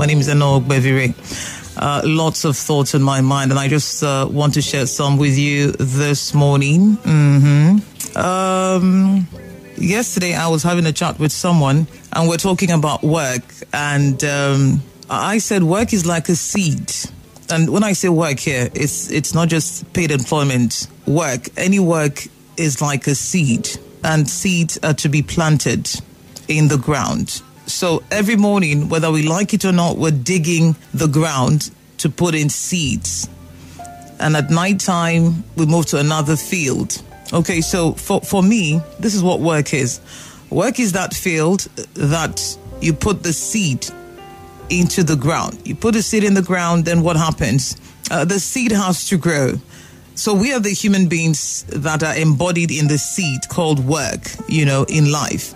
My name is Enoch Bevire. Uh, lots of thoughts in my mind, and I just uh, want to share some with you this morning. Mm-hmm. Um, yesterday, I was having a chat with someone, and we're talking about work, and um, I said work is like a seed. And when I say work here, it's it's not just paid employment. Work, any work is like a seed, and seeds are to be planted in the ground. So every morning, whether we like it or not, we're digging the ground to put in seeds. And at night time, we move to another field. Okay, so for, for me, this is what work is. Work is that field that you put the seed into the ground. You put a seed in the ground, then what happens? Uh, the seed has to grow. So we are the human beings that are embodied in the seed called work, you know, in life.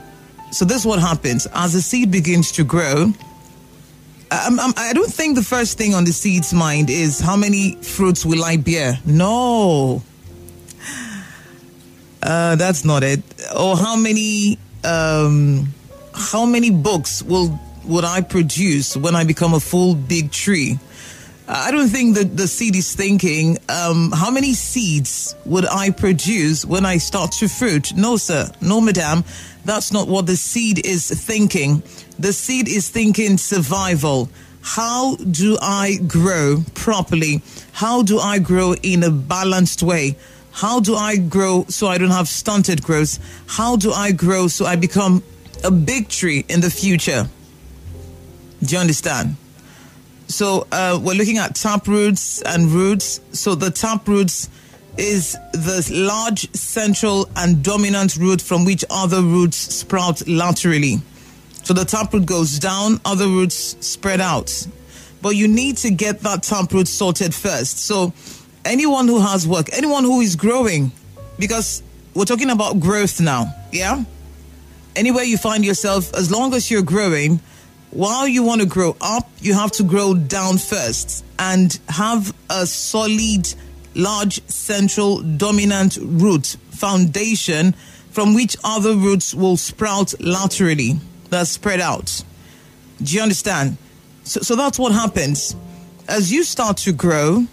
So this is what happens as the seed begins to grow. I'm, I'm, I do not think the first thing on the seed's mind is how many fruits will I bear. No, uh, that's not it. Or how many um, how many books will would I produce when I become a full big tree? I don't think that the seed is thinking, um, how many seeds would I produce when I start to fruit? No, sir. No, madam. That's not what the seed is thinking. The seed is thinking survival. How do I grow properly? How do I grow in a balanced way? How do I grow so I don't have stunted growth? How do I grow so I become a big tree in the future? Do you understand? So uh, we're looking at tap roots and roots. So the tap roots is the large central and dominant root from which other roots sprout laterally. So the taproot goes down, other roots spread out. But you need to get that taproot sorted first. So anyone who has work, anyone who is growing, because we're talking about growth now, yeah? Anywhere you find yourself, as long as you're growing, while you want to grow up, you have to grow down first and have a solid large central dominant root foundation from which other roots will sprout laterally that spread out. Do you understand? So, so that's what happens. As you start to grow,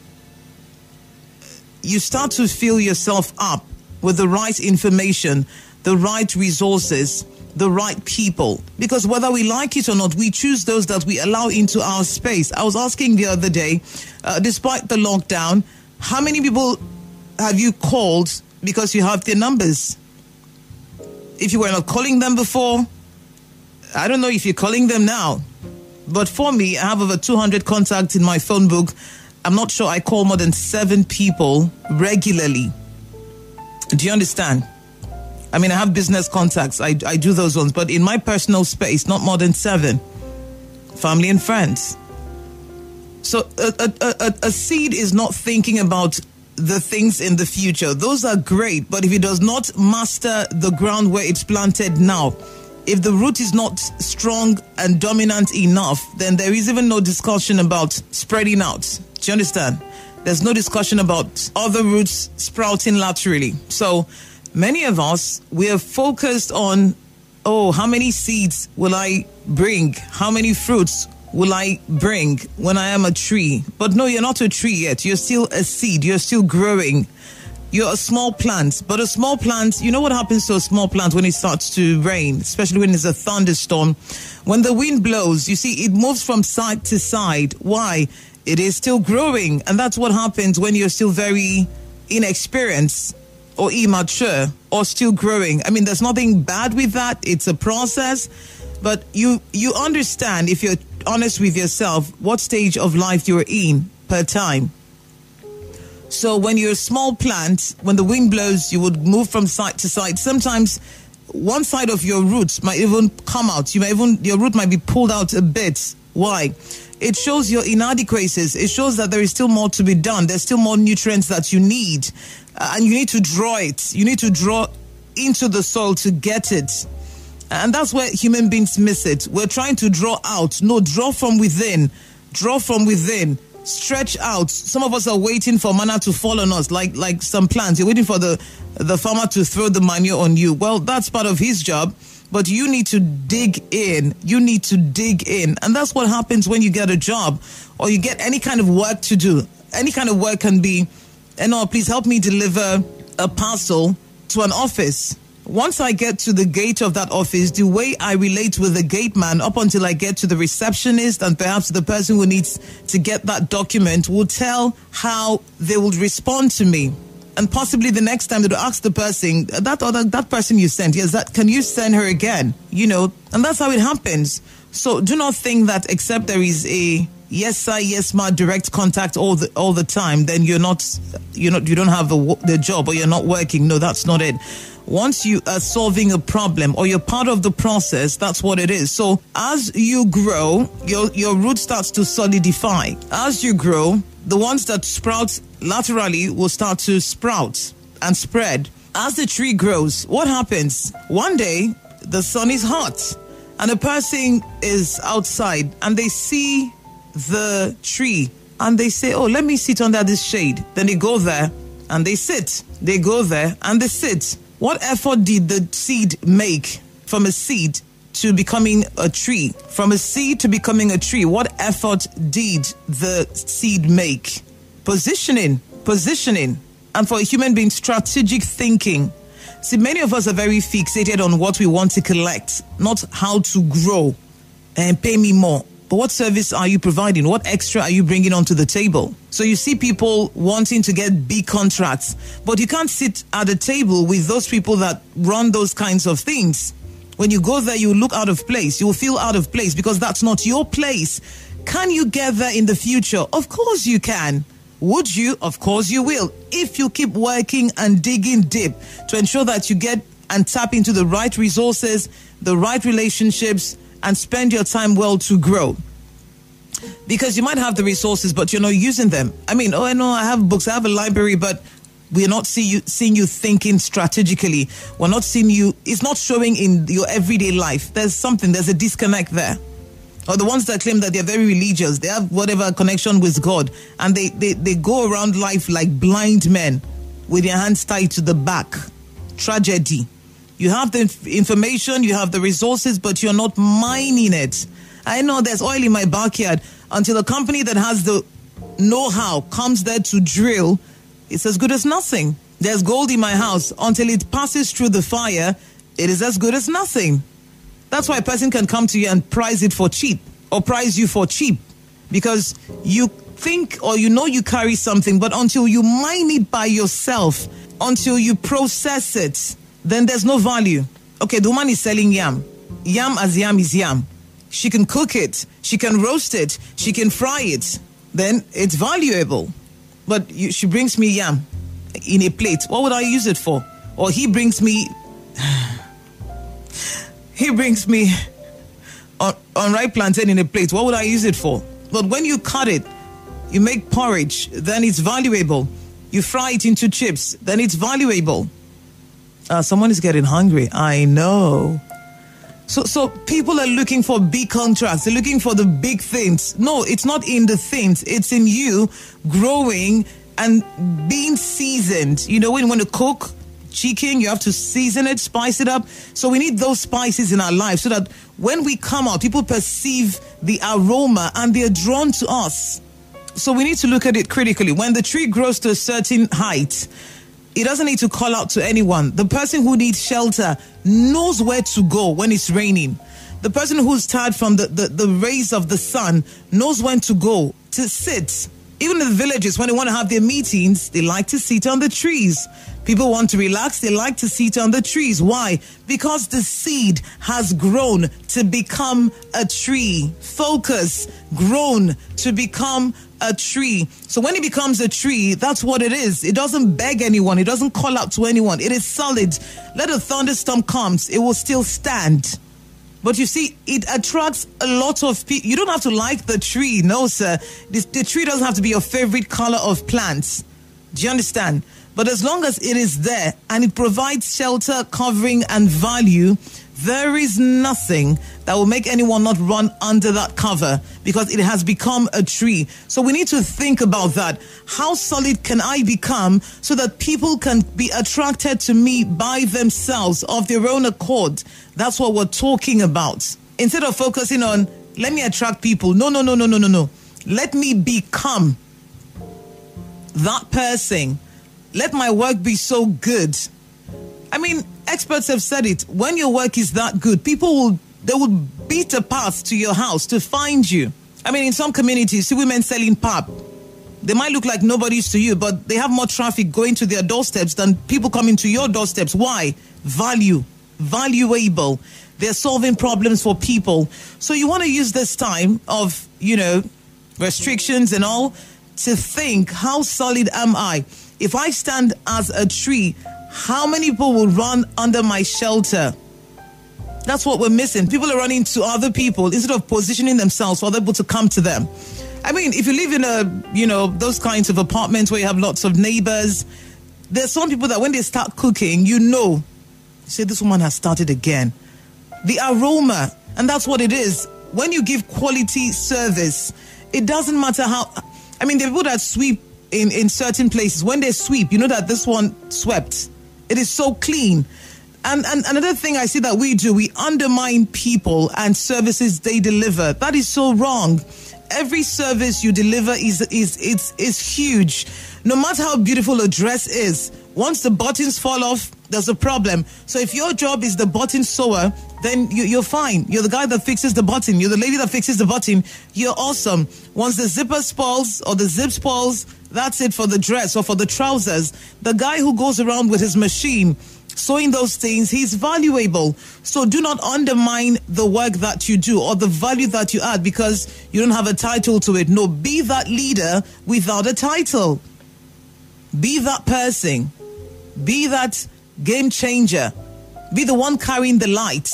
you start to fill yourself up with the right information, the right resources, the right people. Because whether we like it or not, we choose those that we allow into our space. I was asking the other day, uh, despite the lockdown, how many people have you called because you have their numbers? If you were not calling them before, I don't know if you're calling them now. But for me, I have over 200 contacts in my phone book. I'm not sure I call more than seven people regularly. Do you understand? I mean, I have business contacts, I, I do those ones, but in my personal space, not more than seven. Family and friends. So a, a, a, a seed is not thinking about the things in the future. Those are great, but if it does not master the ground where it's planted now, if the root is not strong and dominant enough, then there is even no discussion about spreading out. Do you understand? There's no discussion about other roots sprouting laterally. So many of us, we are focused on, oh, how many seeds will I bring? How many fruits will I bring when I am a tree? But no, you're not a tree yet. You're still a seed. You're still growing. You're a small plant. But a small plant, you know what happens to a small plant when it starts to rain, especially when it's a thunderstorm? When the wind blows, you see, it moves from side to side. Why? It is still growing. And that's what happens when you're still very inexperienced or immature or still growing. I mean, there's nothing bad with that. It's a process but you you understand if you're honest with yourself what stage of life you're in per time. So when you're a small plant, when the wind blows, you would move from side to side. Sometimes one side of your roots might even come out. You might even your root might be pulled out a bit. Why? It shows your inadequacies. It shows that there is still more to be done. There's still more nutrients that you need, uh, and you need to draw it. You need to draw into the soil to get it. And that's where human beings miss it. We're trying to draw out. No, draw from within. Draw from within. Stretch out. Some of us are waiting for manna to fall on us, like like some plants. You're waiting for the the farmer to throw the manure on you. Well, that's part of his job. But you need to dig in. You need to dig in. And that's what happens when you get a job or you get any kind of work to do. Any kind of work can be, eh, and oh, please help me deliver a parcel to an office. Once I get to the gate of that office, the way I relate with the gate man up until I get to the receptionist and perhaps the person who needs to get that document will tell how they will respond to me and possibly the next time they'll ask the person that other that person you sent yes that can you send her again? You know and that's how it happens. So do not think that except there is a yes sir yes ma direct contact all the all the time then you're not you're not you don't have the the job or you're not working. No that's not it once you are solving a problem or you're part of the process, that's what it is. So as you grow, your, your root starts to solidify. As you grow, the ones that sprout laterally will start to sprout and spread. As the tree grows, what happens? One day, the sun is hot and a person is outside and they see the tree and they say, Oh, let me sit under this shade. Then they go there and they sit. They go there and they sit. What effort did the seed make from a seed to becoming a tree? From a seed to becoming a tree, what effort did the seed make? Positioning, positioning. And for a human being, strategic thinking. See, many of us are very fixated on what we want to collect, not how to grow and pay me more. But what service are you providing? What extra are you bringing onto the table? So you see people wanting to get big contracts, but you can't sit at a table with those people that run those kinds of things. When you go there, you look out of place. You will feel out of place because that's not your place. Can you get there in the future? Of course you can. Would you? Of course you will. If you keep working and digging deep to ensure that you get and tap into the right resources, the right relationships, and spend your time well to grow. Because you might have the resources, but you're not using them. I mean, oh, I know I have books, I have a library, but we're not see you, seeing you thinking strategically. We're not seeing you, it's not showing in your everyday life. There's something, there's a disconnect there. Or the ones that claim that they're very religious, they have whatever connection with God, and they, they, they go around life like blind men with their hands tied to the back. Tragedy. You have the information, you have the resources, but you're not mining it. I know there's oil in my backyard until a company that has the know how comes there to drill, it's as good as nothing. There's gold in my house until it passes through the fire, it is as good as nothing. That's why a person can come to you and price it for cheap or price you for cheap because you think or you know you carry something, but until you mine it by yourself, until you process it, then there's no value. Okay, the woman is selling yam. Yam as yam is yam. She can cook it, she can roast it, she can fry it. Then it's valuable. But you, she brings me yam in a plate. What would I use it for? Or he brings me. he brings me on, unripe plantain in a plate. What would I use it for? But when you cut it, you make porridge, then it's valuable. You fry it into chips, then it's valuable. Uh, someone is getting hungry. I know. So, so people are looking for big contracts. They're looking for the big things. No, it's not in the things. It's in you growing and being seasoned. You know, when you want to cook chicken, you have to season it, spice it up. So we need those spices in our life so that when we come out, people perceive the aroma and they're drawn to us. So we need to look at it critically. When the tree grows to a certain height, it doesn't need to call out to anyone. The person who needs shelter knows where to go when it's raining. The person who's tired from the, the, the rays of the sun knows when to go to sit. Even in the villages, when they want to have their meetings, they like to sit on the trees. People want to relax, they like to sit on the trees. Why? Because the seed has grown to become a tree. Focus, grown to become a tree. So when it becomes a tree, that's what it is. It doesn't beg anyone, it doesn't call out to anyone. It is solid. Let a thunderstorm comes, it will still stand. But you see, it attracts a lot of people. You don't have to like the tree, no, sir. This, the tree doesn't have to be your favorite color of plants. Do you understand? But as long as it is there and it provides shelter, covering, and value, There is nothing that will make anyone not run under that cover because it has become a tree. So we need to think about that. How solid can I become so that people can be attracted to me by themselves of their own accord? That's what we're talking about. Instead of focusing on, let me attract people. No, no, no, no, no, no, no. Let me become that person. Let my work be so good. I mean, experts have said it. When your work is that good, people will they will beat a path to your house to find you. I mean, in some communities, see women selling pap. They might look like nobody's to you, but they have more traffic going to their doorsteps than people coming to your doorsteps. Why? Value, valuable. They're solving problems for people. So you want to use this time of, you know, restrictions and all to think, how solid am I? If I stand as a tree, how many people will run under my shelter? That's what we're missing. People are running to other people instead of positioning themselves for other people to come to them. I mean, if you live in a, you know, those kinds of apartments where you have lots of neighbors, there's some people that when they start cooking, you know, say, this woman has started again. The aroma, and that's what it is. When you give quality service, it doesn't matter how, I mean, the people that sweep in, in certain places, when they sweep, you know that this one swept. It is so clean. And, and another thing I see that we do, we undermine people and services they deliver. That is so wrong. Every service you deliver is is is is huge. No matter how beautiful a dress is, once the buttons fall off, there's a problem. So if your job is the button sewer, then you, are fine. You're the guy that fixes the button. You're the lady that fixes the button. You're awesome. Once the zipper spoils or the zip spoils, that's it for the dress or for the trousers. The guy who goes around with his machine sewing those things, he's valuable. So do not undermine the work that you do or the value that you add because you don't have a title to it. No, be that leader without a title. Be that person. Be that game changer. Be the one carrying the light.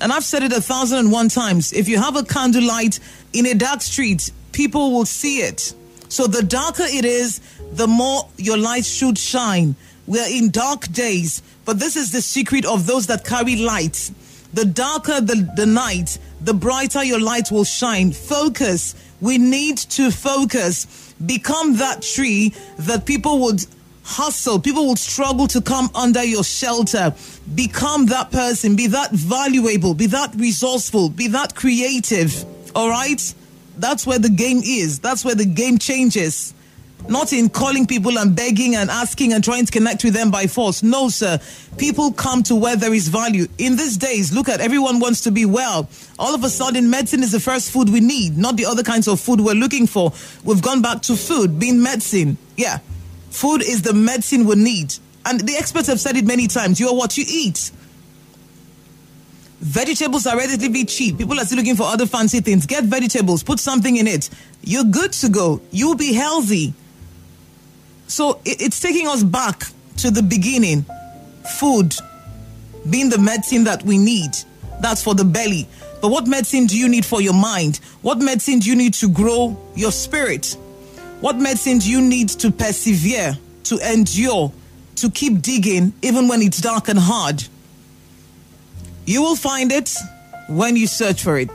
And I've said it a thousand and one times. If you have a candlelight in a dark street, people will see it. So the darker it is, the more your light should shine. We're in dark days, but this is the secret of those that carry light. The darker the, the night, the brighter your light will shine. Focus. We need to focus. Become that tree that people would hustle. People will struggle to come under your shelter. Become that person. Be that valuable. Be that resourceful. Be that creative. All right? That's where the game is. That's where the game changes. Not in calling people and begging and asking and trying to connect with them by force. No, sir. People come to where there is value. In these days, look at everyone wants to be well. All of a sudden, medicine is the first food we need, not the other kinds of food we're looking for. We've gone back to food being medicine. Yeah. Food is the medicine we need. And the experts have said it many times. You are what you eat. Vegetables are relatively cheap. People are still looking for other fancy things. Get vegetables, put something in it. You're good to go. You'll be healthy. So it's taking us back to the beginning. Food being the medicine that we need. That's for the belly. But what medicine do you need for your mind? What medicine do you need to grow your spirit? What medicine do you need to persevere, to endure, to keep digging even when it's dark and hard? You will find it when you search for it.